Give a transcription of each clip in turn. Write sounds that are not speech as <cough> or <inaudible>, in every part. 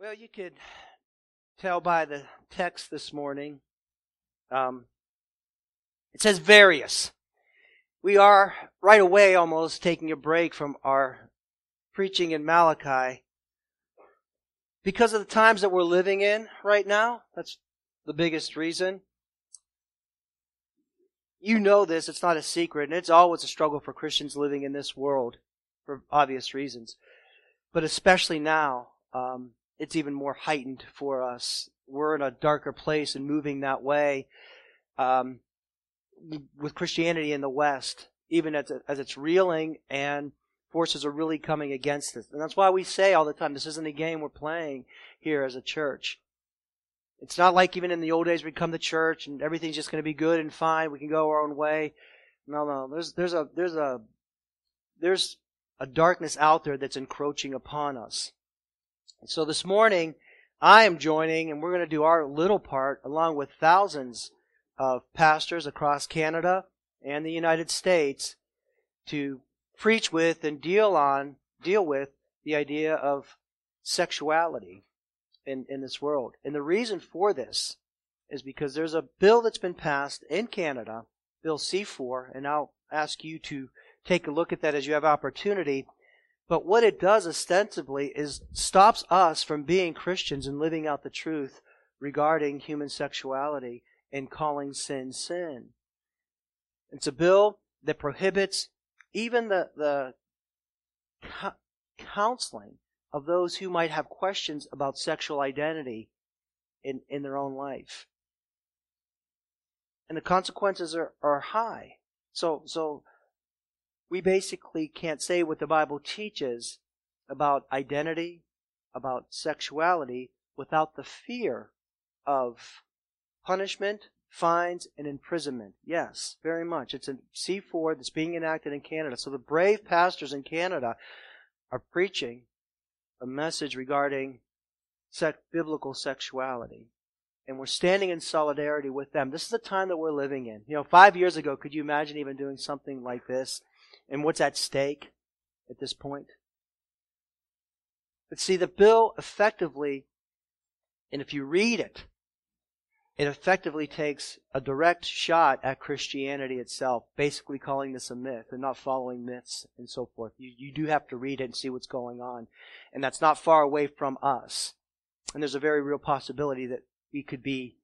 Well, you could tell by the text this morning. Um, it says various. We are right away almost taking a break from our preaching in Malachi because of the times that we're living in right now. That's the biggest reason. You know this, it's not a secret, and it's always a struggle for Christians living in this world for obvious reasons. But especially now, um, it's even more heightened for us. We're in a darker place and moving that way um, with Christianity in the West, even as, as it's reeling and forces are really coming against us. And that's why we say all the time, this isn't a game we're playing here as a church. It's not like even in the old days we come to church and everything's just going to be good and fine. We can go our own way. No, no. There's there's a there's a there's a darkness out there that's encroaching upon us. So this morning, I am joining, and we're going to do our little part along with thousands of pastors across Canada and the United States to preach with and deal on, deal with the idea of sexuality in, in this world. And the reason for this is because there's a bill that's been passed in Canada, Bill C4, and I'll ask you to take a look at that as you have opportunity. But what it does ostensibly is stops us from being Christians and living out the truth regarding human sexuality and calling sin sin. It's a bill that prohibits even the, the counseling of those who might have questions about sexual identity in, in their own life. And the consequences are, are high. So, so we basically can't say what the Bible teaches about identity, about sexuality, without the fear of punishment, fines, and imprisonment. Yes, very much. It's a C4 that's being enacted in Canada. So the brave pastors in Canada are preaching a message regarding biblical sexuality. And we're standing in solidarity with them. This is the time that we're living in. You know, five years ago, could you imagine even doing something like this? And what's at stake at this point. But see, the bill effectively, and if you read it, it effectively takes a direct shot at Christianity itself, basically calling this a myth and not following myths and so forth. You, you do have to read it and see what's going on. And that's not far away from us. And there's a very real possibility that we could be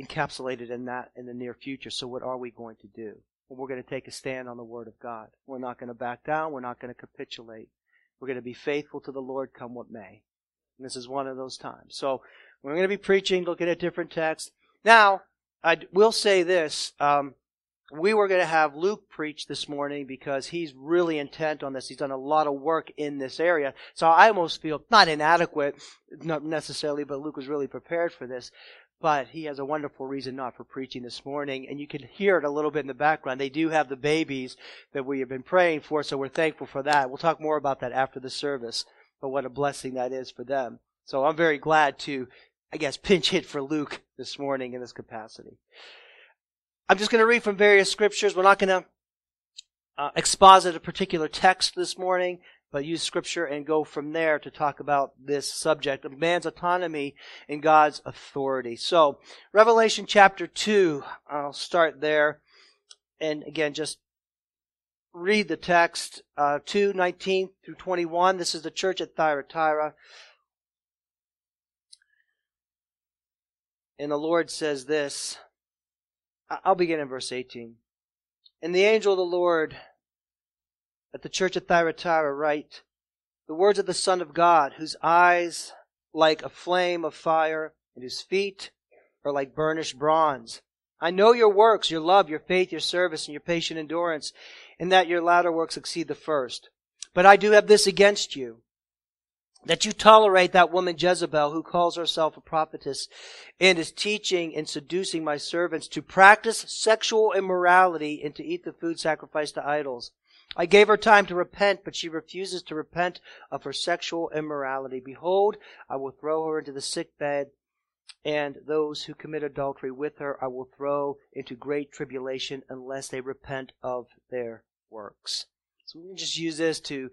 encapsulated in that in the near future. So what are we going to do? We're going to take a stand on the Word of God. We're not going to back down. We're not going to capitulate. We're going to be faithful to the Lord come what may. And this is one of those times. So we're going to be preaching, looking at different texts. Now, I will say this. Um, we were going to have Luke preach this morning because he's really intent on this. He's done a lot of work in this area. So I almost feel not inadequate, not necessarily, but Luke was really prepared for this but he has a wonderful reason not for preaching this morning. And you can hear it a little bit in the background. They do have the babies that we have been praying for, so we're thankful for that. We'll talk more about that after the service, but what a blessing that is for them. So I'm very glad to, I guess, pinch hit for Luke this morning in this capacity. I'm just going to read from various scriptures. We're not going to uh, exposit a particular text this morning but use scripture and go from there to talk about this subject of man's autonomy and God's authority. So, Revelation chapter 2, I'll start there. And again, just read the text, uh, 2, 19 through 21. This is the church at Thyatira. And the Lord says this. I'll begin in verse 18. And the angel of the Lord at the church at Thyatira write the words of the Son of God, whose eyes like a flame of fire, and whose feet are like burnished bronze. I know your works, your love, your faith, your service, and your patient endurance, and that your latter works exceed the first. But I do have this against you, that you tolerate that woman Jezebel who calls herself a prophetess and is teaching and seducing my servants to practice sexual immorality and to eat the food sacrificed to idols. I gave her time to repent, but she refuses to repent of her sexual immorality. Behold, I will throw her into the sick bed, and those who commit adultery with her I will throw into great tribulation unless they repent of their works. So we can just use this to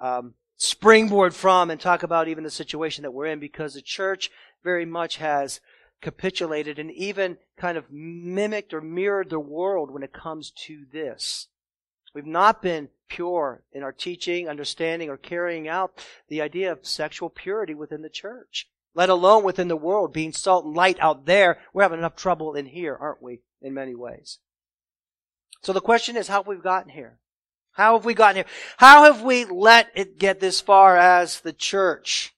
um, springboard from and talk about even the situation that we're in because the church very much has capitulated and even kind of mimicked or mirrored the world when it comes to this. We've not been pure in our teaching, understanding, or carrying out the idea of sexual purity within the church, let alone within the world, being salt and light out there. We're having enough trouble in here, aren't we, in many ways? So the question is, how have we gotten here? How have we gotten here? How have we let it get this far as the church?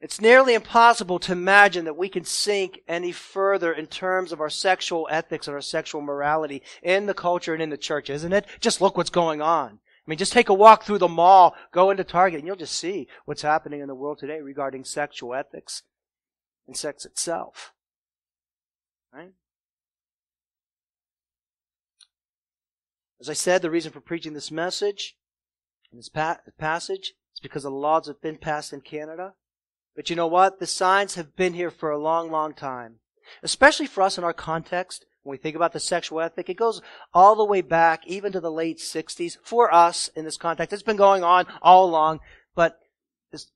It's nearly impossible to imagine that we can sink any further in terms of our sexual ethics and our sexual morality in the culture and in the church, isn't it? Just look what's going on. I mean, just take a walk through the mall, go into Target, and you'll just see what's happening in the world today regarding sexual ethics and sex itself. Right? As I said, the reason for preaching this message this pa- passage is because the laws have been passed in Canada but you know what? The signs have been here for a long, long time. Especially for us in our context, when we think about the sexual ethic, it goes all the way back, even to the late 60s. For us, in this context, it's been going on all along, but as,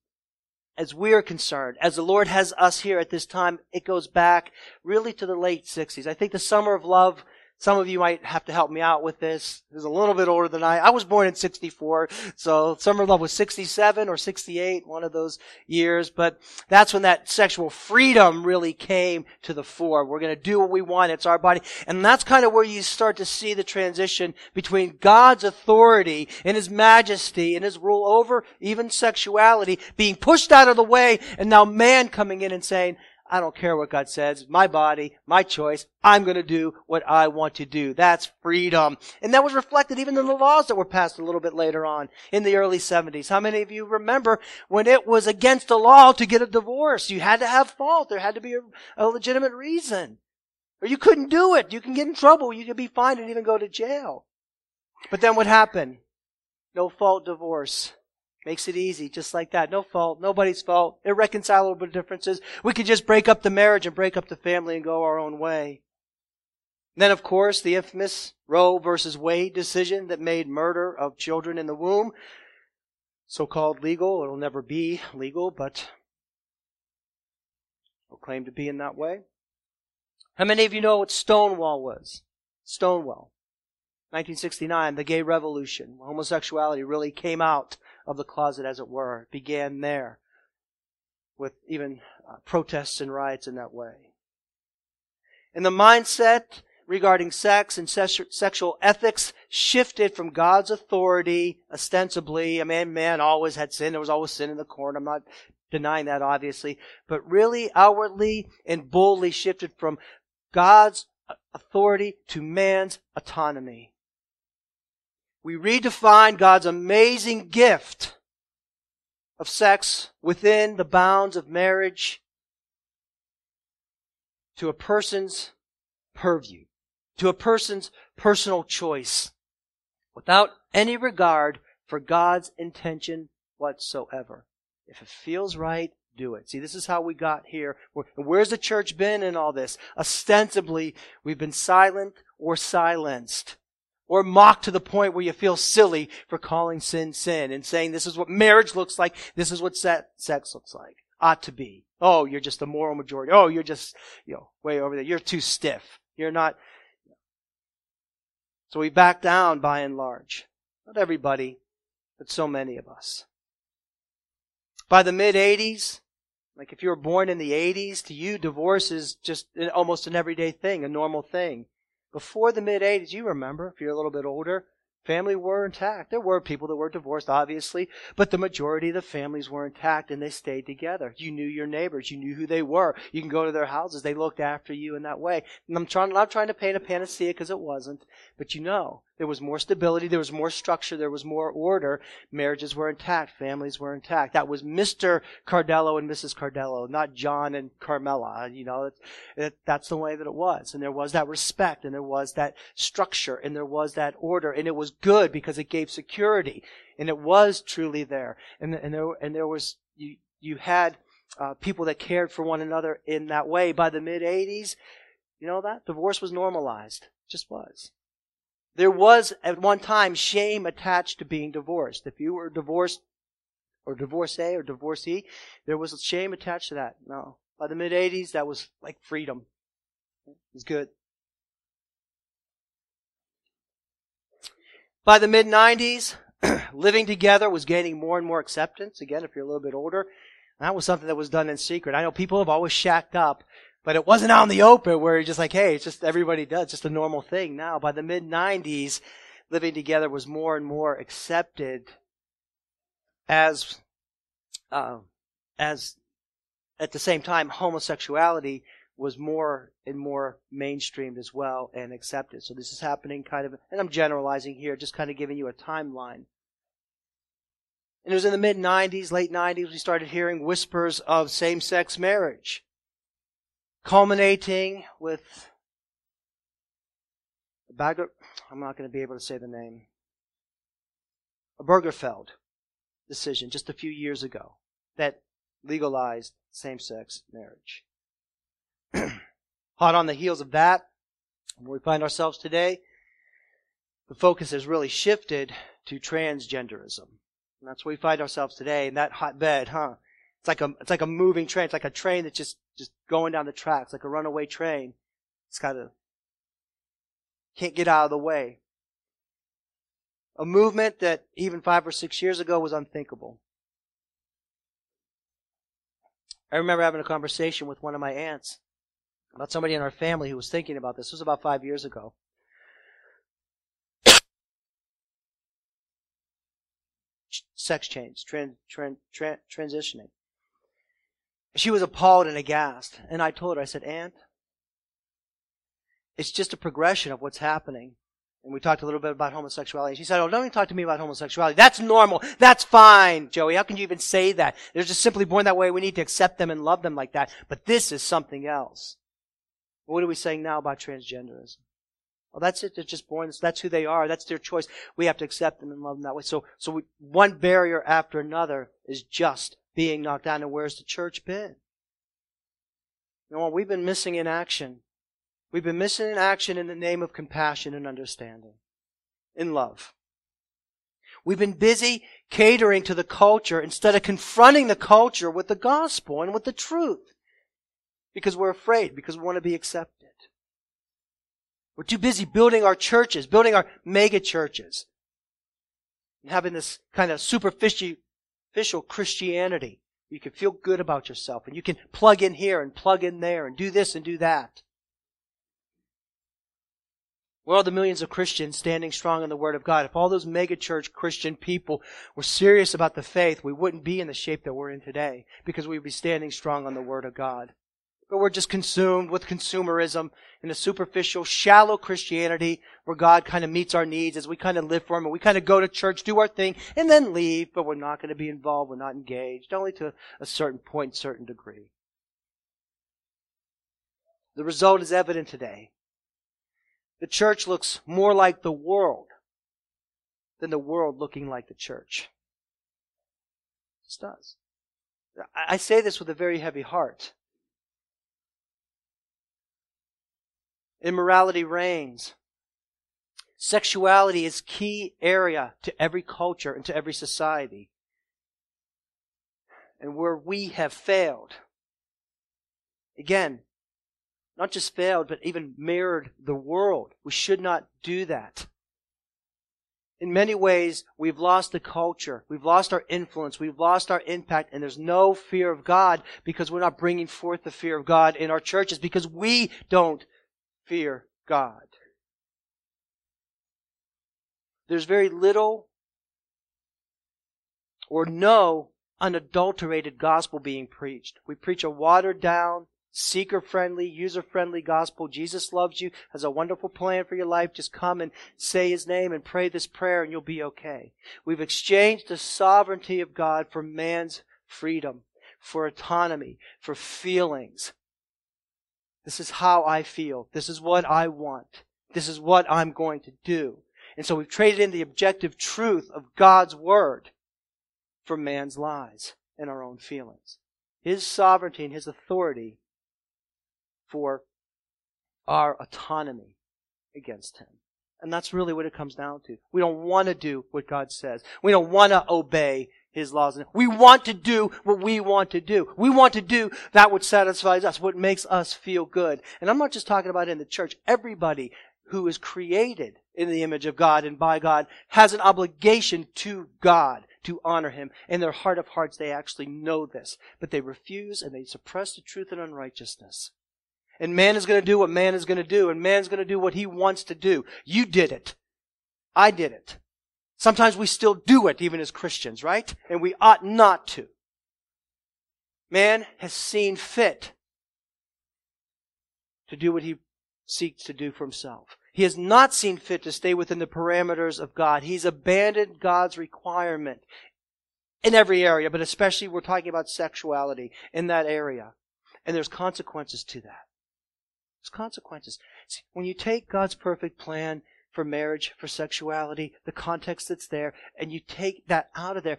as we're concerned, as the Lord has us here at this time, it goes back really to the late 60s. I think the Summer of Love some of you might have to help me out with this. Who's a little bit older than I. I was born in 64, so Summer Love was 67 or 68, one of those years. But that's when that sexual freedom really came to the fore. We're going to do what we want. It's our body. And that's kind of where you start to see the transition between God's authority and His majesty and His rule over even sexuality being pushed out of the way and now man coming in and saying, I don't care what God says. My body, my choice. I'm going to do what I want to do. That's freedom. And that was reflected even in the laws that were passed a little bit later on in the early 70s. How many of you remember when it was against the law to get a divorce? You had to have fault. There had to be a, a legitimate reason. Or you couldn't do it. You can get in trouble. You could be fined and even go to jail. But then what happened? No fault divorce. Makes it easy, just like that. No fault, nobody's fault, irreconcilable differences. We could just break up the marriage and break up the family and go our own way. then, of course, the infamous Roe versus Wade decision that made murder of children in the womb so-called legal. It'll never be legal, but will claim to be in that way. How many of you know what Stonewall was? Stonewall. 1969, the gay revolution. Homosexuality really came out of the closet, as it were. Began there with even uh, protests and riots in that way. And the mindset regarding sex and sexual ethics shifted from God's authority, ostensibly. I mean, man always had sin. There was always sin in the court. I'm not denying that, obviously. But really, outwardly and boldly shifted from God's authority to man's autonomy we redefine God's amazing gift of sex within the bounds of marriage to a person's purview, to a person's personal choice, without any regard for God's intention whatsoever. If it feels right, do it. See, this is how we got here. Where's the church been in all this? Ostensibly, we've been silent or silenced or mocked to the point where you feel silly for calling sin sin and saying this is what marriage looks like, this is what sex looks like, ought to be. Oh, you're just the moral majority. Oh, you're just, you know, way over there. You're too stiff. You're not. So we back down by and large. Not everybody, but so many of us. By the mid 80s, like if you were born in the 80s, to you, divorce is just almost an everyday thing, a normal thing. Before the mid 80s, you remember, if you're a little bit older, family were intact. There were people that were divorced, obviously, but the majority of the families were intact and they stayed together. You knew your neighbors. You knew who they were. You can go to their houses. They looked after you in that way. And I'm trying, not trying to paint a panacea because it wasn't, but you know, there was more stability, there was more structure, there was more order. Marriages were intact, families were intact. That was Mr. Cardello and Mrs. Cardello, not John and Carmela. You know, it, it, that's the way that it was. And there was that respect, and there was that structure, and there was that order, and it was good because it gave security, and it was truly there. And, and there, and there was, you, you had, uh, people that cared for one another in that way. By the mid 80s, you know that? Divorce was normalized. It just was. There was at one time shame attached to being divorced. If you were divorced or divorcee or divorcee, there was shame attached to that. No. By the mid 80s, that was like freedom. It was good. By the mid 90s, <clears throat> living together was gaining more and more acceptance. Again, if you're a little bit older, that was something that was done in secret. I know people have always shacked up, but it wasn't out in the open where you're just like, hey, it's just everybody does, it's just a normal thing. Now, by the mid 90s, living together was more and more accepted as, uh, as at the same time, homosexuality was more and more mainstreamed as well and accepted. So this is happening kind of, and I'm generalizing here, just kind of giving you a timeline. And it was in the mid 90s, late 90s, we started hearing whispers of same sex marriage, culminating with a Bagger, I'm not going to be able to say the name, a Obergefell decision just a few years ago that legalized same sex marriage. <clears throat> Hot on the heels of that, where we find ourselves today, the focus has really shifted to transgenderism. And that's where we find ourselves today in that hotbed, huh? It's like a, it's like a moving train. It's like a train that's just, just going down the tracks, like a runaway train. It's kind of, can't get out of the way. A movement that even five or six years ago was unthinkable. I remember having a conversation with one of my aunts about somebody in our family who was thinking about this. This was about five years ago. sex change, tran, tran, tran, transitioning. She was appalled and aghast. And I told her, I said, Aunt, it's just a progression of what's happening. And we talked a little bit about homosexuality. She said, Oh, don't even talk to me about homosexuality. That's normal. That's fine, Joey. How can you even say that? They're just simply born that way. We need to accept them and love them like that. But this is something else. What are we saying now about transgenderism? Well, that's it. They're just born. That's who they are. That's their choice. We have to accept them and love them that way. So, so we, one barrier after another is just being knocked down. And where's the church been? You know, we've been missing in action. We've been missing in action in the name of compassion and understanding, in love. We've been busy catering to the culture instead of confronting the culture with the gospel and with the truth. Because we're afraid, because we want to be accepted. We're too busy building our churches, building our mega churches, and having this kind of superficial Christianity. You can feel good about yourself and you can plug in here and plug in there and do this and do that. Where are the millions of Christians standing strong in the Word of God? If all those megachurch Christian people were serious about the faith, we wouldn't be in the shape that we're in today because we'd be standing strong on the Word of God but we're just consumed with consumerism and a superficial, shallow Christianity where God kind of meets our needs as we kind of live for Him and we kind of go to church, do our thing, and then leave, but we're not going to be involved, we're not engaged, only to a certain point, certain degree. The result is evident today. The church looks more like the world than the world looking like the church. It does. I say this with a very heavy heart. Immorality reigns. Sexuality is key area to every culture and to every society. And where we have failed, again, not just failed, but even mirrored the world. We should not do that. In many ways, we've lost the culture. We've lost our influence. We've lost our impact. And there's no fear of God because we're not bringing forth the fear of God in our churches because we don't fear God. There's very little or no unadulterated gospel being preached. We preach a watered down, seeker friendly, user friendly gospel. Jesus loves you, has a wonderful plan for your life. Just come and say his name and pray this prayer and you'll be okay. We've exchanged the sovereignty of God for man's freedom, for autonomy, for feelings, this is how I feel. This is what I want. This is what I'm going to do. And so we've traded in the objective truth of God's Word for man's lies and our own feelings. His sovereignty and His authority for our autonomy against Him. And that's really what it comes down to. We don't want to do what God says. We don't want to obey His laws. We want to do what we want to do. We want to do that which satisfies us, what makes us feel good. And I'm not just talking about in the church. Everybody who is created in the image of God and by God has an obligation to God to honor Him. In their heart of hearts, they actually know this, but they refuse and they suppress the truth and unrighteousness. And man is going to do what man is going to do, and man's going to do what he wants to do. You did it. I did it. Sometimes we still do it, even as Christians, right? And we ought not to. Man has seen fit to do what he seeks to do for himself. He has not seen fit to stay within the parameters of God. He's abandoned God's requirement in every area, but especially we're talking about sexuality in that area. And there's consequences to that. There's consequences. See, when you take God's perfect plan for marriage, for sexuality, the context that's there, and you take that out of there,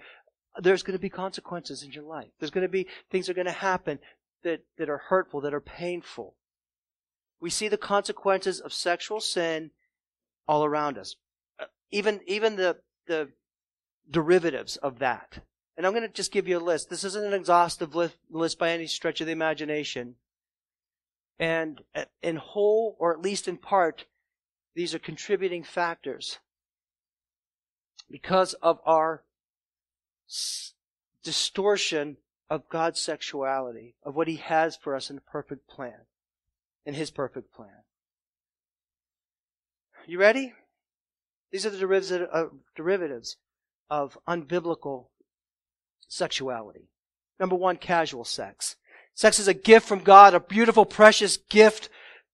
there's going to be consequences in your life. There's going to be things are going to happen that, that are hurtful, that are painful. We see the consequences of sexual sin all around us. Uh, even, even the, the derivatives of that. And I'm going to just give you a list. This isn't an exhaustive list, list by any stretch of the imagination. And uh, in whole, or at least in part, these are contributing factors because of our distortion of God's sexuality, of what He has for us in the perfect plan, in His perfect plan. You ready? These are the uh, derivatives of unbiblical sexuality. Number one, casual sex. Sex is a gift from God, a beautiful, precious gift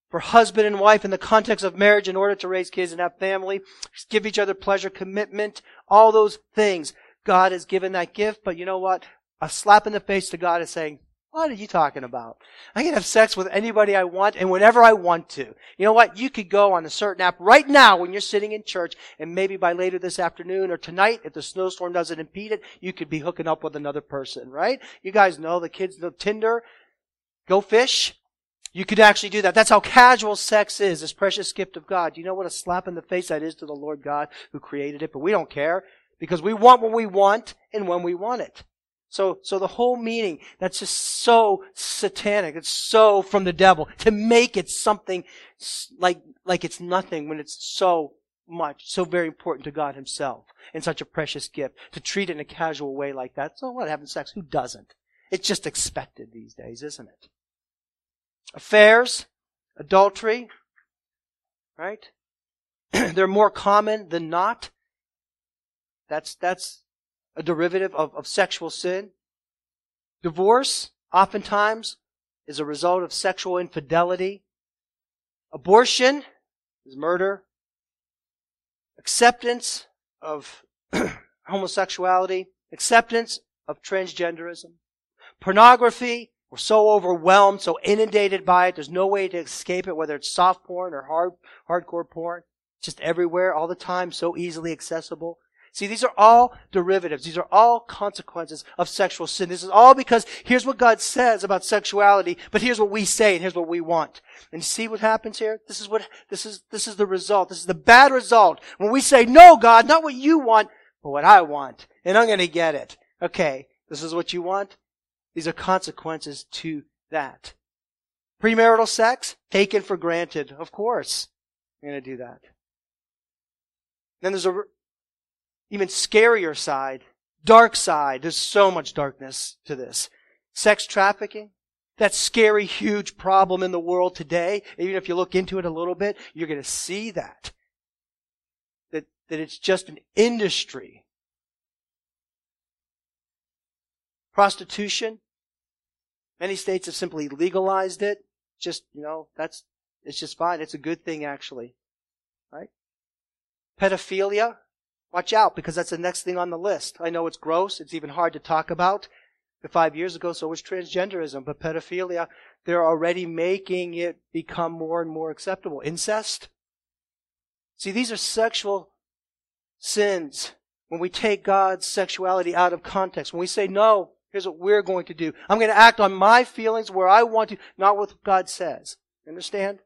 for husband and wife in the context of marriage in order to raise kids and have family, give each other pleasure, commitment, all those things. God has given that gift, but you know what? A slap in the face to God is saying, what are you talking about? I can have sex with anybody I want and whenever I want to. You know what? You could go on a certain app right now when you're sitting in church and maybe by later this afternoon or tonight, if the snowstorm doesn't impede it, you could be hooking up with another person, right? You guys know the kids know Tinder, go fish. You could actually do that. That's how casual sex is, this precious gift of God. You know what a slap in the face that is to the Lord God who created it? But we don't care because we want what we want and when we want it. So, so the whole meaning, that's just so satanic. It's so from the devil to make it something like, like it's nothing when it's so much, so very important to God himself and such a precious gift. To treat it in a casual way like that. So what, having sex? Who doesn't? It's just expected these days, isn't it? Affairs, adultery, right? <clears throat> They're more common than not. That's, that's a derivative of, of sexual sin. Divorce, oftentimes, is a result of sexual infidelity. Abortion is murder. Acceptance of <clears throat> homosexuality. Acceptance of transgenderism. Pornography, we're so overwhelmed, so inundated by it. There's no way to escape it, whether it's soft porn or hard, hardcore porn. Just everywhere, all the time, so easily accessible. See, these are all derivatives. These are all consequences of sexual sin. This is all because here's what God says about sexuality, but here's what we say and here's what we want. And see what happens here? This is what, this is, this is the result. This is the bad result. When we say, no, God, not what you want, but what I want. And I'm gonna get it. Okay. This is what you want? These are consequences to that. Premarital sex, taken for granted. Of course, I'm going to do that. Then there's a even scarier side, dark side. There's so much darkness to this. Sex trafficking, that scary, huge problem in the world today. Even if you look into it a little bit, you're going to see that. That, that it's just an industry Prostitution. Many states have simply legalized it. Just, you know, that's, it's just fine. It's a good thing actually. Right? Pedophilia. Watch out because that's the next thing on the list. I know it's gross. It's even hard to talk about. Five years ago, so was transgenderism, but pedophilia, they're already making it become more and more acceptable. Incest. See, these are sexual sins. When we take God's sexuality out of context, when we say, no, Here's what we're going to do. I'm going to act on my feelings where I want to, not what God says. Understand?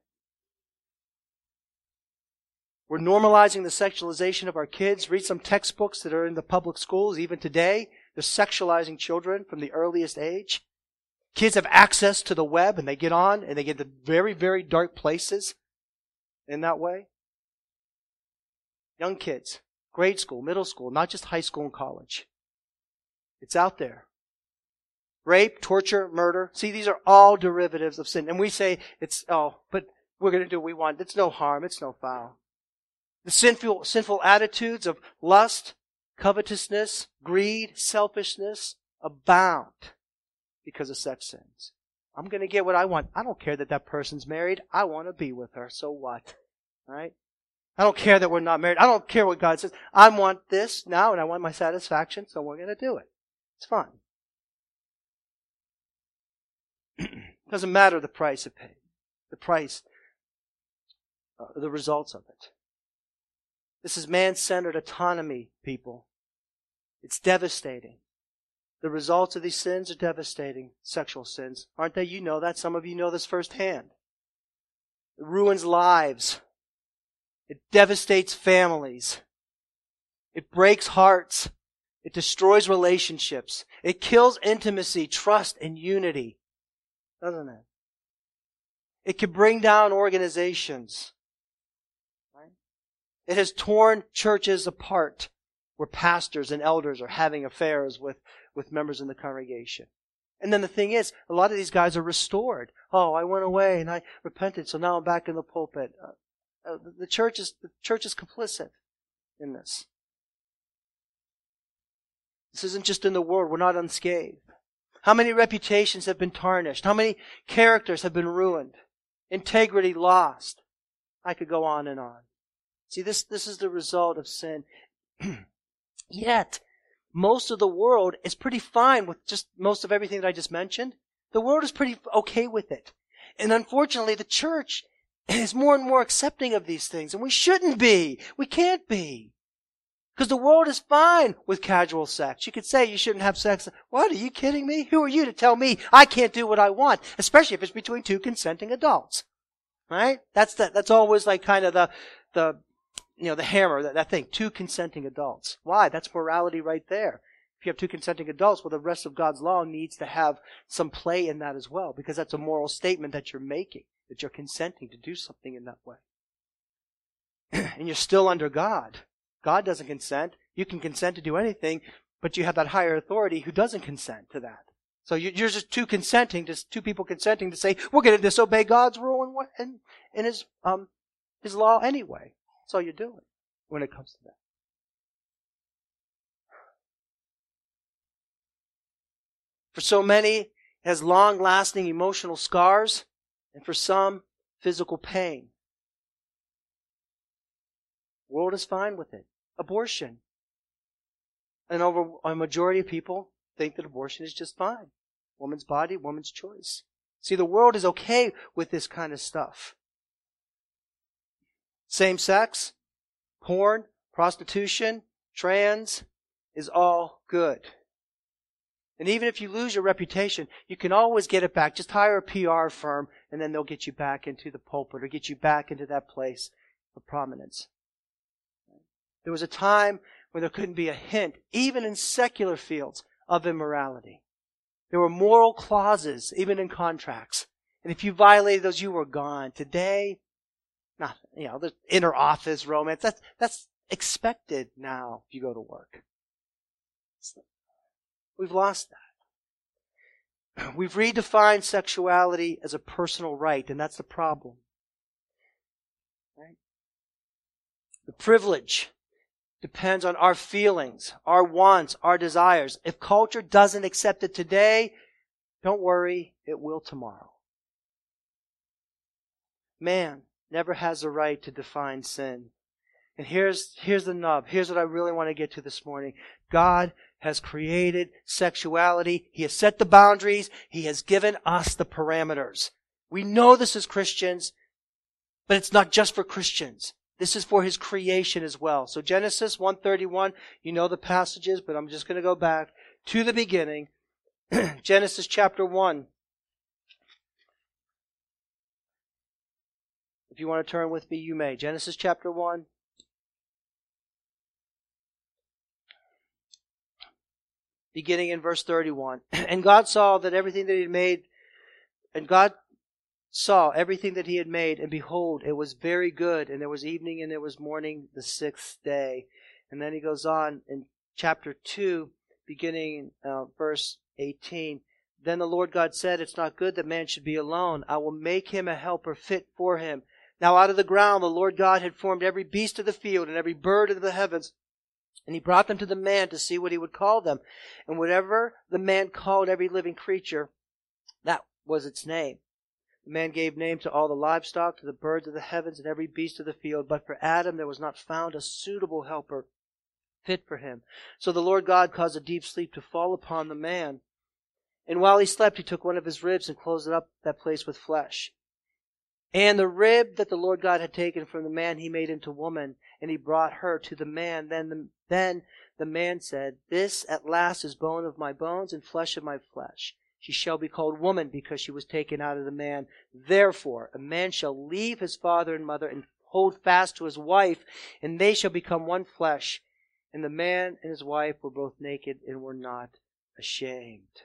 We're normalizing the sexualization of our kids. Read some textbooks that are in the public schools even today. They're sexualizing children from the earliest age. Kids have access to the web and they get on and they get to very, very dark places in that way. Young kids, grade school, middle school, not just high school and college. It's out there. Rape, torture, murder. See, these are all derivatives of sin. And we say it's, oh, but we're going to do what we want. It's no harm. It's no foul. The sinful, sinful attitudes of lust, covetousness, greed, selfishness abound because of sex sins. I'm going to get what I want. I don't care that that person's married. I want to be with her. So what? Right? I don't care that we're not married. I don't care what God says. I want this now and I want my satisfaction, so we're going to do it. It's fun. Doesn't matter the price it paid. The price, uh, the results of it. This is man-centered autonomy, people. It's devastating. The results of these sins are devastating. Sexual sins. Aren't they? You know that. Some of you know this firsthand. It ruins lives. It devastates families. It breaks hearts. It destroys relationships. It kills intimacy, trust, and unity. Doesn't it? It can bring down organizations. Right? It has torn churches apart where pastors and elders are having affairs with with members in the congregation. And then the thing is, a lot of these guys are restored. Oh, I went away and I repented, so now I'm back in the pulpit. Uh, uh, the church is the church is complicit in this. This isn't just in the world. We're not unscathed. How many reputations have been tarnished? How many characters have been ruined? Integrity lost. I could go on and on. See, this, this is the result of sin. <clears throat> Yet, most of the world is pretty fine with just most of everything that I just mentioned. The world is pretty okay with it. And unfortunately, the church is more and more accepting of these things, and we shouldn't be. We can't be. Because the world is fine with casual sex. You could say you shouldn't have sex. What? Are you kidding me? Who are you to tell me I can't do what I want? Especially if it's between two consenting adults. Right? That's the, that's always like kind of the, the you know, the hammer, that, that thing, two consenting adults. Why? That's morality right there. If you have two consenting adults, well, the rest of God's law needs to have some play in that as well, because that's a moral statement that you're making, that you're consenting to do something in that way. <clears throat> and you're still under God. God doesn't consent. You can consent to do anything, but you have that higher authority who doesn't consent to that. So you're just two consenting, just two people consenting to say, we're going to disobey God's rule and, and, and his, um, his law anyway. That's all you're doing when it comes to that. For so many, it has long lasting emotional scars, and for some, physical pain. The world is fine with it. Abortion. And over a majority of people think that abortion is just fine. Woman's body, woman's choice. See, the world is okay with this kind of stuff. Same sex, porn, prostitution, trans is all good. And even if you lose your reputation, you can always get it back. Just hire a PR firm and then they'll get you back into the pulpit or get you back into that place of prominence. There was a time when there couldn't be a hint, even in secular fields, of immorality. There were moral clauses, even in contracts. And if you violated those, you were gone. Today, not, you know, the inner office romance. That's, that's expected now if you go to work. We've lost that. <clears throat> We've redefined sexuality as a personal right, and that's the problem. Right? The privilege depends on our feelings, our wants, our desires. If culture doesn't accept it today, don't worry, it will tomorrow. Man never has the right to define sin. And here's, here's the nub. Here's what I really want to get to this morning. God has created sexuality. He has set the boundaries. He has given us the parameters. We know this as Christians, but it's not just for Christians. This is for his creation as well. So Genesis 131, you know the passages, but I'm just going to go back to the beginning. <clears throat> Genesis chapter 1. If you want to turn with me, you may. Genesis chapter 1. beginning in verse 31. <clears throat> And God saw that everything that he had made, and God saw everything that he had made, and behold, it was very good. And there was evening and there was morning the sixth day. And then he goes on in chapter 2, beginning uh, verse 18. Then the Lord God said, It's not good that man should be alone. I will make him a helper fit for him. Now out of the ground the Lord God had formed every beast of the field and every bird of the heavens and he brought them to the man to see what he would call them. And whatever the man called every living creature, that was its name. The man gave name to all the livestock, to the birds of the heavens, and every beast of the field. But for Adam there was not found a suitable helper fit for him. So the Lord God caused a deep sleep to fall upon the man. And while he slept, he took one of his ribs and closed up that place with flesh. And the rib that the Lord God had taken from the man he made into woman, and he brought her to the man. Then the, then the man said, This at last is bone of my bones and flesh of my flesh. She shall be called woman because she was taken out of the man. Therefore, a man shall leave his father and mother and hold fast to his wife, and they shall become one flesh. And the man and his wife were both naked and were not ashamed.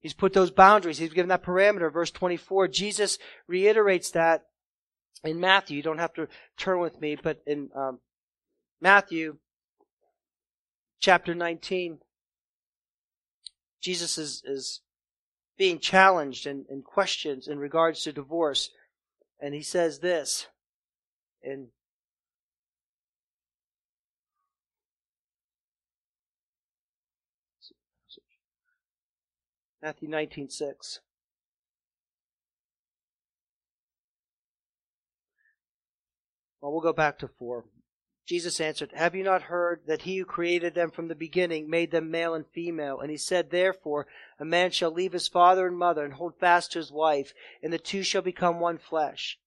He's put those boundaries. He's given that parameter. Verse 24. Jesus reiterates that in Matthew. You don't have to turn with me, but in um, Matthew chapter 19, Jesus is, is being challenged and, and questions in regards to divorce. And he says this in Matthew 19:6. Well, we'll go back to 4. Jesus answered, Have you not heard that he who created them from the beginning made them male and female? And he said, Therefore, a man shall leave his father and mother and hold fast to his wife, and the two shall become one flesh.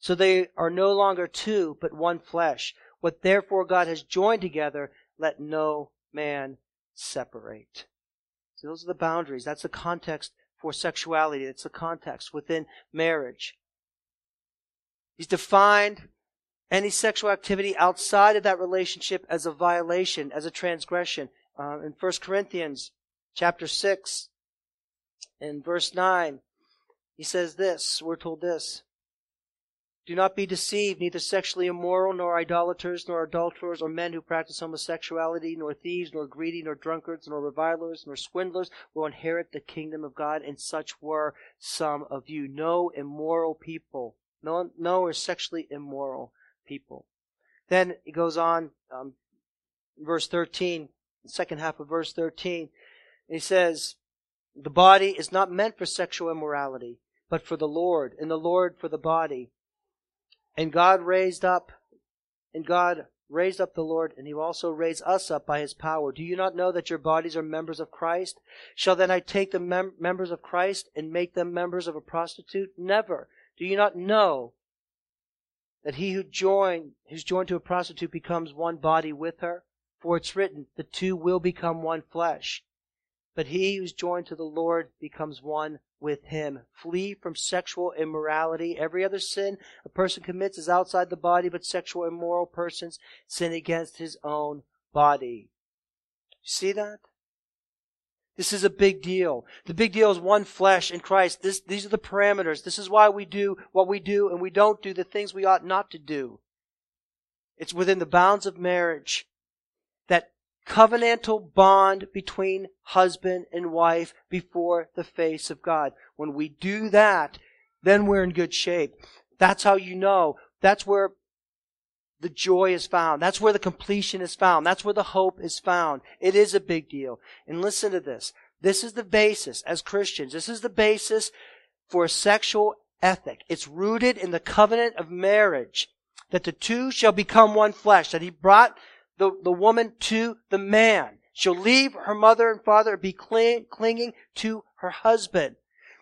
So they are no longer two, but one flesh. What therefore God has joined together, let no man separate. So those are the boundaries. That's the context for sexuality. It's the context within marriage. He's defined any sexual activity outside of that relationship as a violation, as a transgression. Uh, in 1 Corinthians chapter 6 in verse 9, he says this, we're told this. Do not be deceived, neither sexually immoral, nor idolaters, nor adulterers, or men who practice homosexuality, nor thieves, nor greedy, nor drunkards, nor revilers, nor swindlers will inherit the kingdom of God, and such were some of you. No immoral people. No, no are sexually immoral people. Then he goes on, um, verse 13, the second half of verse 13. He says, The body is not meant for sexual immorality, but for the Lord, and the Lord for the body. And God raised up, and God raised up the Lord, and he also raise us up by his power. Do you not know that your bodies are members of Christ? Shall then I take the mem- members of Christ and make them members of a prostitute? Never. Do you not know that he who joined, who's joined to a prostitute becomes one body with her? For it's written, the two will become one flesh. But he who's joined to the Lord becomes one with him. Flee from sexual immorality. Every other sin a person commits is outside the body, but sexual immoral persons sin against his own body. See that? This is a big deal. The big deal is one flesh in Christ. This, these are the parameters. This is why we do what we do and we don't do the things we ought not to do. It's within the bounds of marriage that covenantal bond between husband and wife before the face of God. When we do that, then we're in good shape. That's how you know. That's where the joy is found. That's where the completion is found. That's where the hope is found. It is a big deal. And listen to this. This is the basis as Christians. This is the basis for a sexual ethic. It's rooted in the covenant of marriage that the two shall become one flesh, that he brought the, the woman to the man. She'll leave her mother and father and be cling, clinging to her husband.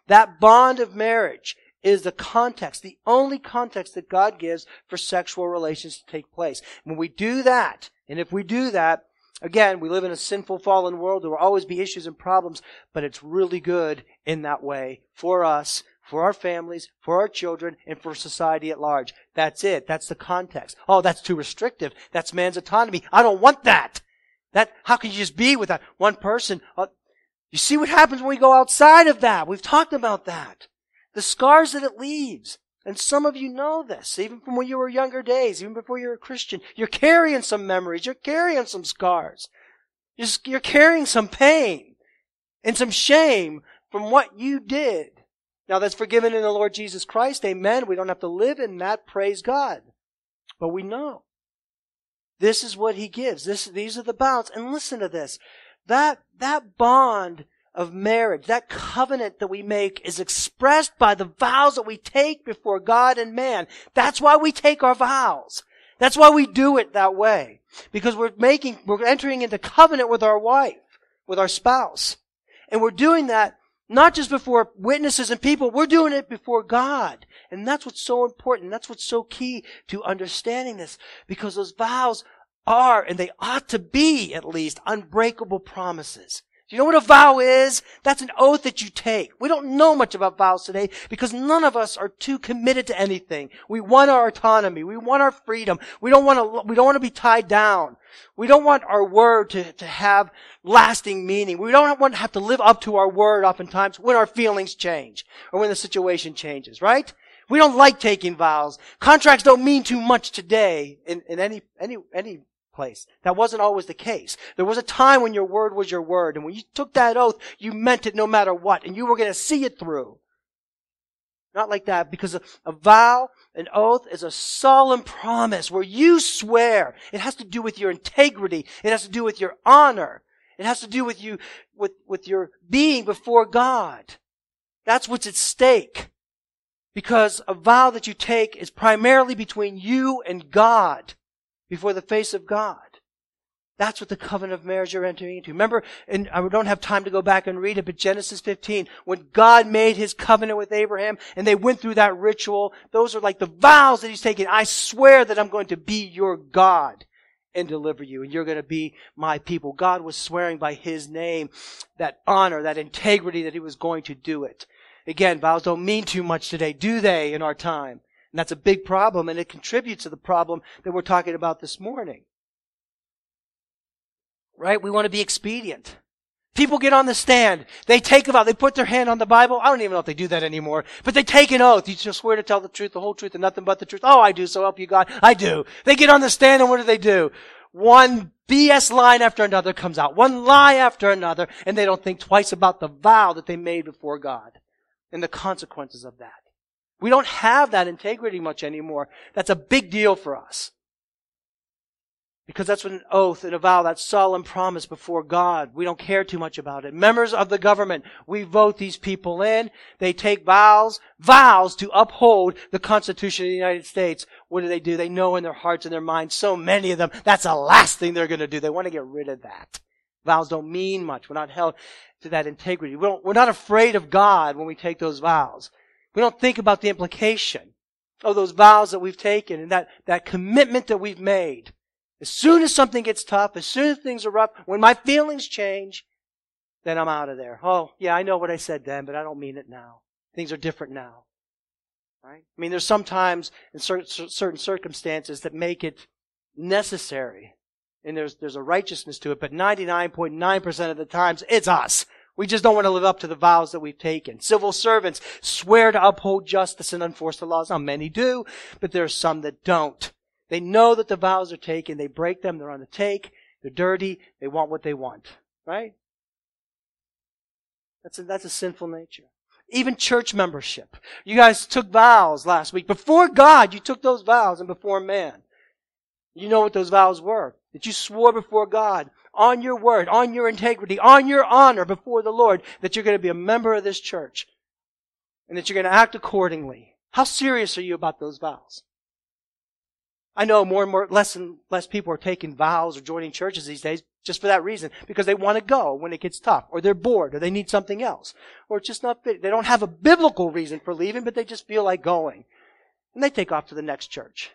That bond of marriage is the context, the only context that God gives for sexual relations to take place. When we do that, and if we do that, again, we live in a sinful, fallen world. There will always be issues and problems, but it's really good in that way for us for our families, for our children, and for society at large. That's it. That's the context. Oh, that's too restrictive. That's man's autonomy. I don't want that. That, how can you just be with that one person? Uh, You see what happens when we go outside of that. We've talked about that. The scars that it leaves. And some of you know this, even from when you were younger days, even before you were a Christian. You're carrying some memories. You're carrying some scars. You're, carrying some pain and some shame from what you did. Now that's forgiven in the Lord Jesus Christ. Amen. We don't have to live in that. Praise God. But we know. This is what he gives. This, these are the bounds. And listen to this. That, that bond of marriage, that covenant that we make is expressed by the vows that we take before God and man. That's why we take our vows. That's why we do it that way. Because we're making, we're entering into covenant with our wife, with our spouse. And we're doing that not just before witnesses and people, we're doing it before God. And that's what's so important. That's what's so key to understanding this. Because those vows are, and they ought to be at least, unbreakable promises. Do you know what a vow is? That's an oath that you take. We don't know much about vows today because none of us are too committed to anything. We want our autonomy. We want our freedom. We don't want to, we don't want to be tied down. We don't want our word to, to have lasting meaning. We don't want to have to live up to our word oftentimes when our feelings change or when the situation changes, right? We don't like taking vows. Contracts don't mean too much today in, in any, any, any place. That wasn't always the case. There was a time when your word was your word, and when you took that oath, you meant it no matter what, and you were going to see it through. Not like that, because a, a, vow, an oath, is a solemn promise where you swear. It has to do with your integrity. It has to do with your honor. It has to do with you, with, with your being before God. That's what's at stake. Because a vow that you take is primarily between you and God before the face of God. That's what the covenant of marriage you're entering into. Remember, and I don't have time to go back and read it, but Genesis 15, when God made his covenant with Abraham and they went through that ritual, those are like the vows that he's taking. I swear that I'm going to be your God and deliver you and you're going to be my people. God was swearing by his name that honor, that integrity that he was going to do it. Again, vows don't mean too much today, do they, in our time? And that's a big problem, and it contributes to the problem that we're talking about this morning. Right? We want to be expedient. People get on the stand. They take a vow. They put their hand on the Bible. I don't even know if they do that anymore. But they take an oath. You just swear to tell the truth, the whole truth, and nothing but the truth. Oh, I do. So help you God. I do. They get on the stand and what do they do? One BS line after another comes out. One lie after another. And they don't think twice about the vow that they made before God and the consequences of that. We don't have that integrity much anymore. That's a big deal for us. Because that's what an oath and a vow, that solemn promise before God. We don't care too much about it. Members of the government, we vote these people in. They take vows, vows to uphold the Constitution of the United States. What do they do? They know in their hearts and their minds, so many of them, that's the last thing they're going to do. They want to get rid of that. Vows don't mean much. We're not held to that integrity. We we're not afraid of God when we take those vows. We don't think about the implication of those vows that we've taken and that, that commitment that we've made. As soon as something gets tough, as soon as things are rough, when my feelings change, then I'm out of there. Oh, yeah, I know what I said then, but I don't mean it now. Things are different now. Right? I mean, there's sometimes in certain circumstances that make it necessary. And there's, there's a righteousness to it, but 99.9% of the times, it's us. We just don't want to live up to the vows that we've taken. Civil servants swear to uphold justice and enforce the laws. Now, many do, but there are some that don't. They know that the vows are taken. They break them. They're on the take. They're dirty. They want what they want. Right? That's a, that's a sinful nature. Even church membership. You guys took vows last week. Before God, you took those vows and before man. You know what those vows were. That you swore before God on your word, on your integrity, on your honor before the Lord that you're going to be a member of this church and that you're going to act accordingly. How serious are you about those vows? I know more and more, less and less people are taking vows or joining churches these days just for that reason, because they want to go when it gets tough, or they're bored, or they need something else, or it's just not, fit. they don't have a biblical reason for leaving, but they just feel like going. And they take off to the next church.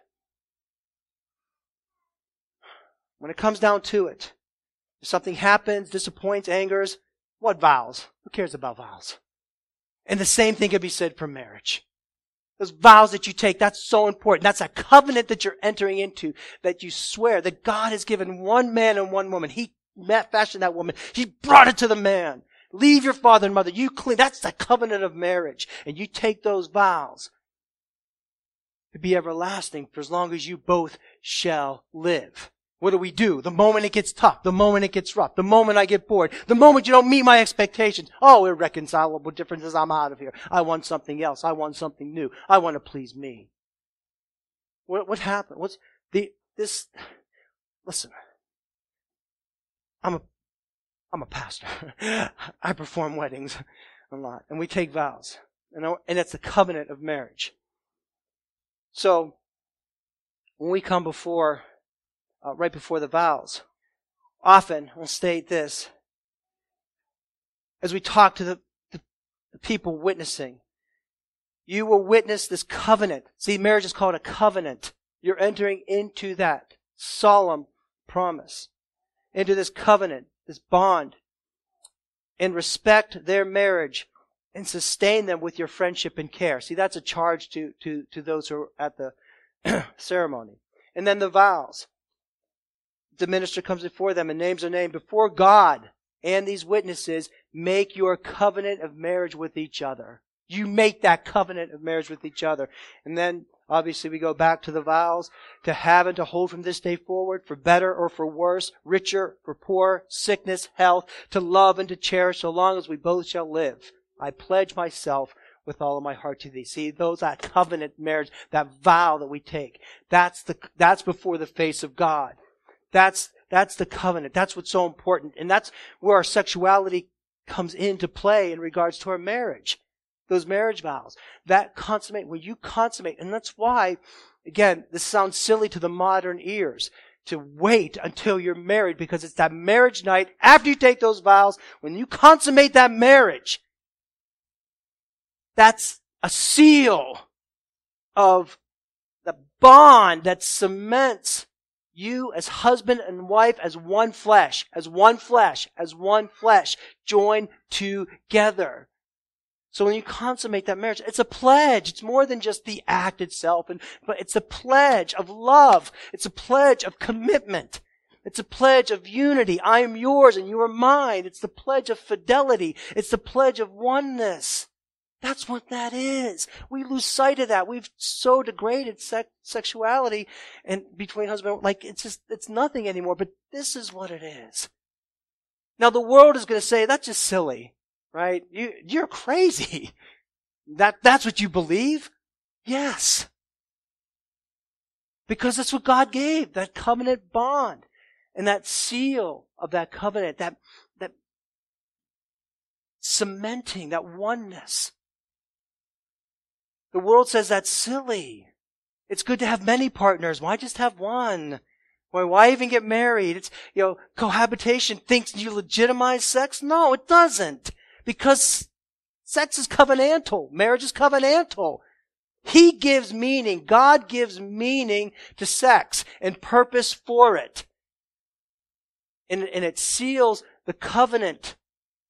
When it comes down to it, if something happens, disappoints, angers, what vows? Who cares about vows? And the same thing can be said for marriage. Those vows that you take, that's so important. That's a covenant that you're entering into, that you swear that God has given one man and one woman. He fashioned that woman. He brought it to the man. Leave your father and mother. You clean. That's the covenant of marriage. And you take those vows to be everlasting for as long as you both shall live. What do we do? The moment it gets tough, the moment it gets rough, the moment I get bored, the moment you don't meet my expectations. Oh, irreconcilable differences. I'm out of here. I want something else. I want something new. I want to please me. What, what happened? What's the, this, listen, I'm a, I'm a pastor. <laughs> I perform weddings a lot and we take vows and, and it's the covenant of marriage. So, when we come before uh, right before the vows. Often we'll state this as we talk to the, the, the people witnessing. You will witness this covenant. See, marriage is called a covenant. You're entering into that solemn promise, into this covenant, this bond, and respect their marriage and sustain them with your friendship and care. See, that's a charge to, to, to those who are at the <clears throat> ceremony. And then the vows the minister comes before them and names their name before God and these witnesses, make your covenant of marriage with each other. You make that covenant of marriage with each other. And then obviously we go back to the vows to have and to hold from this day forward for better or for worse, richer for poor, sickness, health, to love and to cherish so long as we both shall live. I pledge myself with all of my heart to thee. See, those that covenant marriage, that vow that we take, that's the, that's before the face of God. That's, that's the covenant. That's what's so important. And that's where our sexuality comes into play in regards to our marriage. Those marriage vows. That consummate, when you consummate, and that's why, again, this sounds silly to the modern ears, to wait until you're married because it's that marriage night after you take those vows, when you consummate that marriage, that's a seal of the bond that cements you as husband and wife, as one flesh, as one flesh, as one flesh, joined together. So when you consummate that marriage, it's a pledge. It's more than just the act itself, and, but it's a pledge of love. It's a pledge of commitment. It's a pledge of unity. I am yours and you are mine. It's the pledge of fidelity. It's the pledge of oneness. That's what that is. We lose sight of that. We've so degraded sex, sexuality and between husband, like it's just, it's nothing anymore, but this is what it is. Now the world is going to say, that's just silly, right? You, you're crazy. <laughs> That, that's what you believe? Yes. Because that's what God gave, that covenant bond and that seal of that covenant, that, that cementing, that oneness. The world says that's silly. It's good to have many partners. Why just have one? Why, why even get married? It's, you know, cohabitation thinks you legitimize sex? No, it doesn't. Because sex is covenantal. Marriage is covenantal. He gives meaning. God gives meaning to sex and purpose for it. And, and it seals the covenant.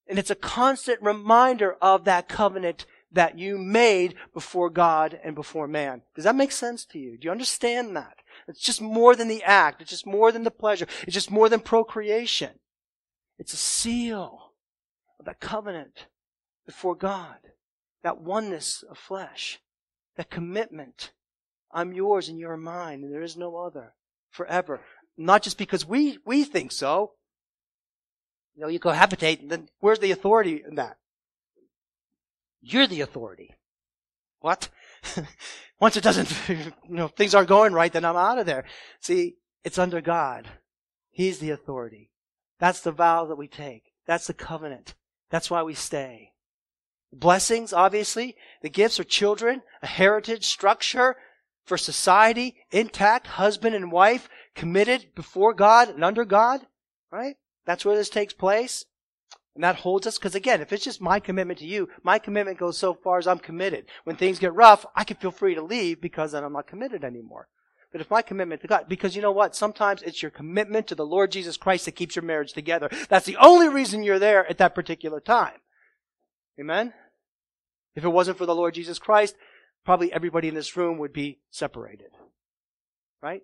And it's a constant reminder of that covenant that you made before God and before man. Does that make sense to you? Do you understand that? It's just more than the act. It's just more than the pleasure. It's just more than procreation. It's a seal of that covenant before God. That oneness of flesh. That commitment. I'm yours and you're mine and there is no other. Forever. Not just because we, we think so. You know, you cohabitate, and then where's the authority in that? You're the authority. What? <laughs> Once it doesn't, <laughs> you know, things aren't going right, then I'm out of there. See, it's under God. He's the authority. That's the vow that we take. That's the covenant. That's why we stay. Blessings, obviously. The gifts are children, a heritage, structure for society, intact, husband and wife, committed before God and under God, right? That's where this takes place. And that holds us, because again, if it's just my commitment to you, my commitment goes so far as I'm committed. When things get rough, I can feel free to leave because then I'm not committed anymore. But if my commitment to God, because you know what? Sometimes it's your commitment to the Lord Jesus Christ that keeps your marriage together. That's the only reason you're there at that particular time. Amen? If it wasn't for the Lord Jesus Christ, probably everybody in this room would be separated. Right?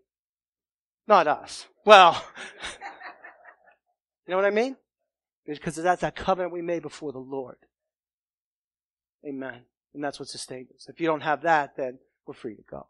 Not us. Well, <laughs> you know what I mean? Because that's that covenant we made before the Lord. Amen. And that's what sustains us. If you don't have that, then we're free to go.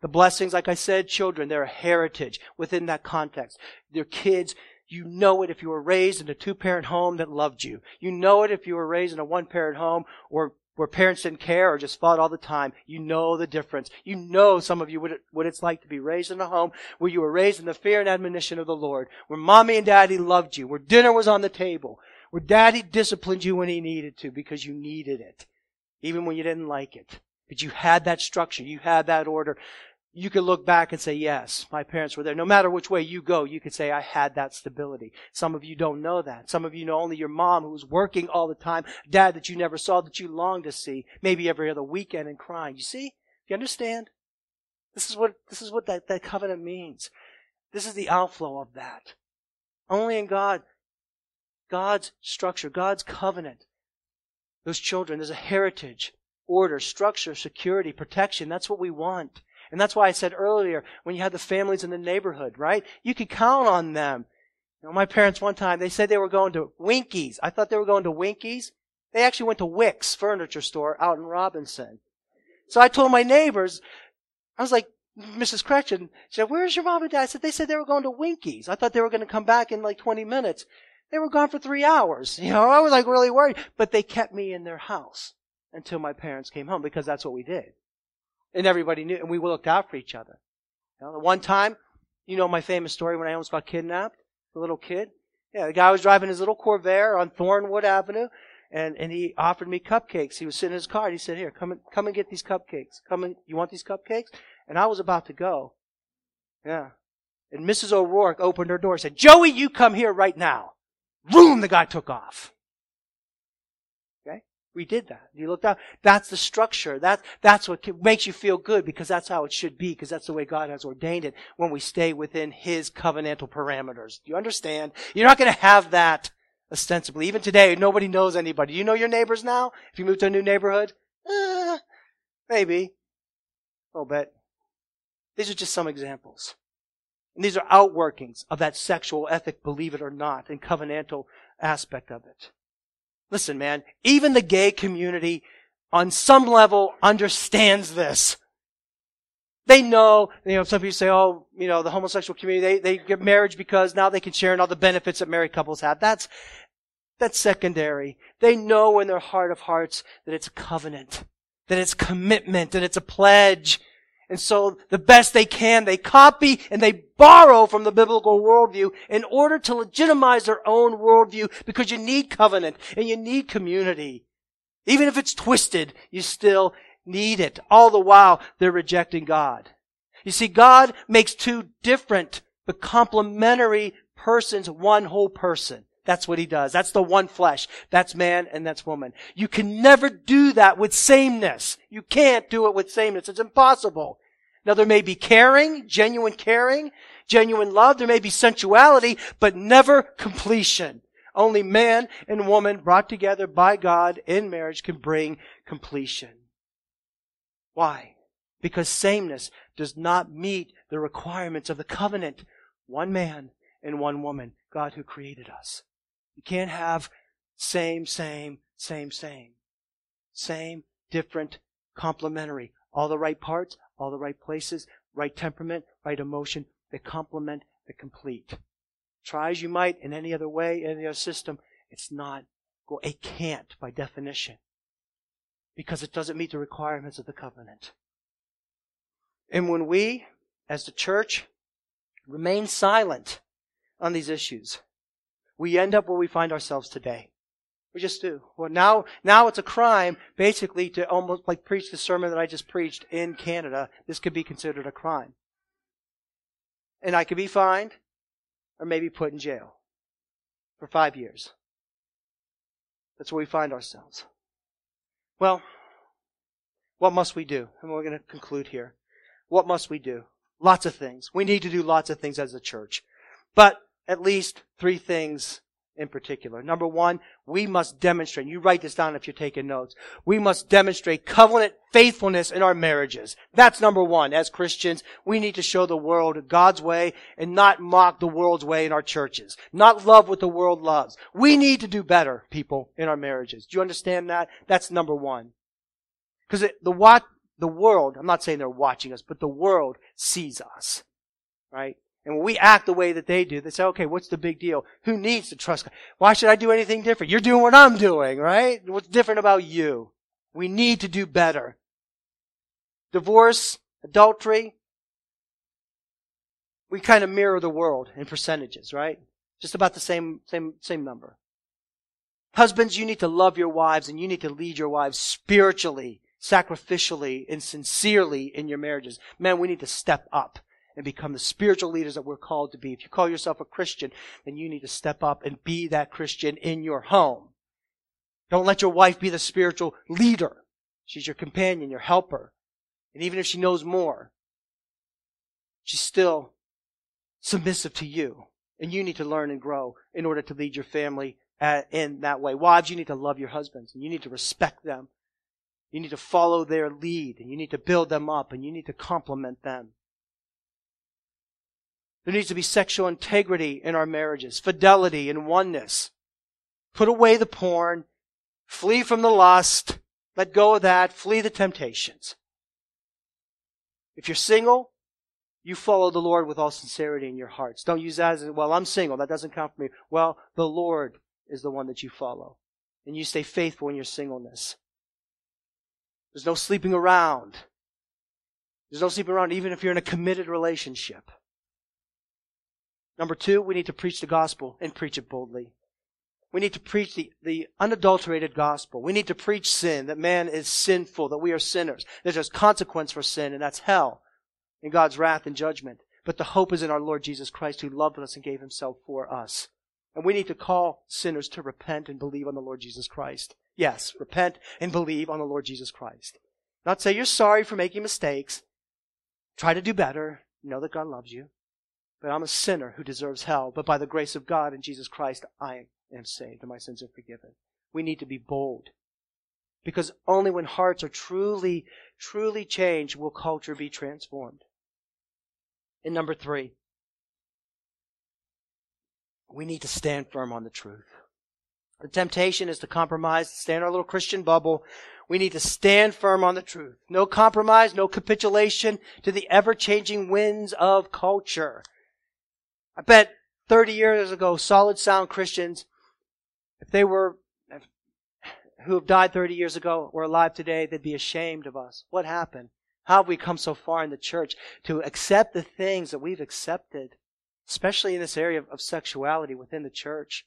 The blessings, like I said, children, they're a heritage within that context. They're kids. You know it if you were raised in a two parent home that loved you. You know it if you were raised in a one parent home or where parents didn't care or just fought all the time. You know the difference. You know some of you what, it, what it's like to be raised in a home where you were raised in the fear and admonition of the Lord, where mommy and daddy loved you, where dinner was on the table, where daddy disciplined you when he needed to because you needed it, even when you didn't like it. But you had that structure. You had that order you could look back and say, yes, my parents were there. No matter which way you go, you could say, I had that stability. Some of you don't know that. Some of you know only your mom who was working all the time, dad that you never saw that you longed to see, maybe every other weekend and crying. You see? You understand? This is what, this is what that, that covenant means. This is the outflow of that. Only in God, God's structure, God's covenant. Those children, there's a heritage, order, structure, security, protection. That's what we want. And that's why I said earlier, when you had the families in the neighborhood, right? You could count on them. You know, my parents one time, they said they were going to Winkies. I thought they were going to Winkies. They actually went to Wick's furniture store out in Robinson. So I told my neighbors, I was like, Mrs. Cretchen said, where's your mom and dad? I said, they said they were going to Winkies. I thought they were going to come back in like 20 minutes. They were gone for three hours. <laughs> You know, I was like really worried, but they kept me in their house until my parents came home because that's what we did. And everybody knew, and we looked out for each other. You know, the one time, you know my famous story when I almost got kidnapped, the little kid. Yeah, the guy was driving his little Corvair on Thornwood Avenue, and, and he offered me cupcakes. He was sitting in his car, and he said, here, come and, come and get these cupcakes. Come and, you want these cupcakes? And I was about to go. Yeah. And Mrs. O'Rourke opened her door and said, Joey, you come here right now. Boom, the guy took off. We did that. You looked out. That's the structure. That, that's what makes you feel good because that's how it should be because that's the way God has ordained it when we stay within His covenantal parameters. Do you understand? You're not going to have that ostensibly. Even today, nobody knows anybody. You know your neighbors now? If you move to a new neighborhood? Uh, maybe. A little bit. These are just some examples. And these are outworkings of that sexual ethic, believe it or not, and covenantal aspect of it. Listen, man, even the gay community on some level understands this. They know, you know, some people say, oh, you know, the homosexual community, they, they get marriage because now they can share in all the benefits that married couples have. That's, that's secondary. They know in their heart of hearts that it's a covenant, that it's commitment, that it's a pledge, and so the best they can, they copy and they borrow from the biblical worldview in order to legitimize their own worldview because you need covenant and you need community. Even if it's twisted, you still need it. All the while, they're rejecting God. You see, God makes two different but complementary persons one whole person. That's what he does. That's the one flesh. That's man and that's woman. You can never do that with sameness. You can't do it with sameness. It's impossible. Now there may be caring, genuine caring, genuine love. There may be sensuality, but never completion. Only man and woman brought together by God in marriage can bring completion. Why? Because sameness does not meet the requirements of the covenant. One man and one woman. God who created us. You can't have same, same, same, same. Same, different, complementary. All the right parts, all the right places, right temperament, right emotion, that complement, that complete. Try as you might in any other way, in any other system, it's not, it can't by definition. Because it doesn't meet the requirements of the covenant. And when we, as the church, remain silent on these issues, we end up where we find ourselves today. We just do. Well, now, now it's a crime, basically, to almost like preach the sermon that I just preached in Canada. This could be considered a crime. And I could be fined or maybe put in jail for five years. That's where we find ourselves. Well, what must we do? And we're going to conclude here. What must we do? Lots of things. We need to do lots of things as a church. But at least three things in particular. Number one, we must demonstrate, you write this down if you're taking notes, we must demonstrate covenant faithfulness in our marriages. That's number one. As Christians, we need to show the world God's way and not mock the world's way in our churches. Not love what the world loves. We need to do better, people, in our marriages. Do you understand that? That's number one. Because the what, the world, I'm not saying they're watching us, but the world sees us. Right? And when we act the way that they do, they say, okay, what's the big deal? Who needs to trust God? Why should I do anything different? You're doing what I'm doing, right? What's different about you? We need to do better. Divorce, adultery, we kind of mirror the world in percentages, right? Just about the same, same, same number. Husbands, you need to love your wives and you need to lead your wives spiritually, sacrificially, and sincerely in your marriages. Men, we need to step up and become the spiritual leaders that we're called to be. If you call yourself a Christian, then you need to step up and be that Christian in your home. Don't let your wife be the spiritual leader. She's your companion, your helper. And even if she knows more, she's still submissive to you. And you need to learn and grow in order to lead your family uh, in that way. Wives, you need to love your husbands and you need to respect them. You need to follow their lead and you need to build them up and you need to compliment them. There needs to be sexual integrity in our marriages, fidelity and oneness. Put away the porn, flee from the lust, let go of that, flee the temptations. If you're single, you follow the Lord with all sincerity in your hearts. Don't use that as, well, I'm single. That doesn't count for me. Well, the Lord is the one that you follow. And you stay faithful in your singleness. There's no sleeping around. There's no sleeping around even if you're in a committed relationship. Number two, we need to preach the gospel and preach it boldly. We need to preach the, the unadulterated gospel. We need to preach sin, that man is sinful, that we are sinners. There's a consequence for sin, and that's hell and God's wrath and judgment. But the hope is in our Lord Jesus Christ who loved us and gave himself for us. And we need to call sinners to repent and believe on the Lord Jesus Christ. Yes, repent and believe on the Lord Jesus Christ. Not say you're sorry for making mistakes. Try to do better. Know that God loves you. But I'm a sinner who deserves hell. But by the grace of God and Jesus Christ, I am saved and my sins are forgiven. We need to be bold. Because only when hearts are truly, truly changed will culture be transformed. And number three, we need to stand firm on the truth. The temptation is to compromise, stay in our little Christian bubble. We need to stand firm on the truth. No compromise, no capitulation to the ever changing winds of culture. I bet 30 years ago, solid sound Christians, if they were, who have died 30 years ago, were alive today, they'd be ashamed of us. What happened? How have we come so far in the church to accept the things that we've accepted, especially in this area of, of sexuality within the church?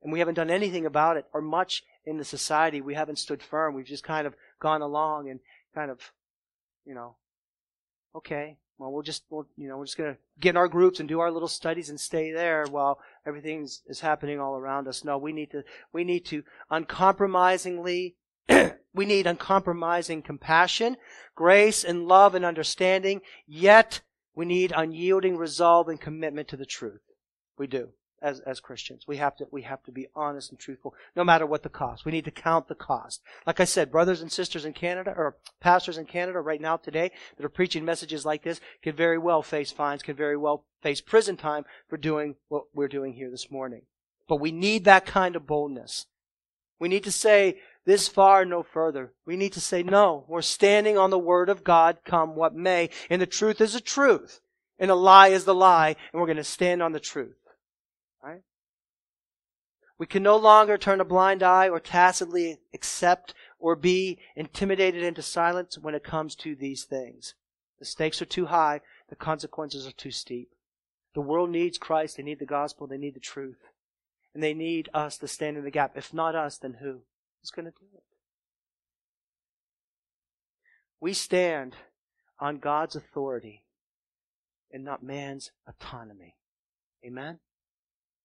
And we haven't done anything about it or much in the society. We haven't stood firm. We've just kind of gone along and kind of, you know, okay, well, we'll just, we'll, you know, we're just going to get in our groups and do our little studies and stay there while everything is happening all around us. No, we need to, we need to uncompromisingly, <clears throat> we need uncompromising compassion, grace and love and understanding, yet we need unyielding resolve and commitment to the truth. We do as, as Christians. We have to, we have to be honest and truthful, no matter what the cost. We need to count the cost. Like I said, brothers and sisters in Canada, or pastors in Canada right now today that are preaching messages like this could very well face fines, could very well face prison time for doing what we're doing here this morning. But we need that kind of boldness. We need to say, this far, no further. We need to say, no, we're standing on the word of God, come what may, and the truth is the truth, and a lie is the lie, and we're going to stand on the truth. We can no longer turn a blind eye or tacitly accept or be intimidated into silence when it comes to these things. The stakes are too high, the consequences are too steep. The world needs Christ, they need the gospel, they need the truth. And they need us to stand in the gap. If not us, then who? Who's going to do it? We stand on God's authority and not man's autonomy. Amen?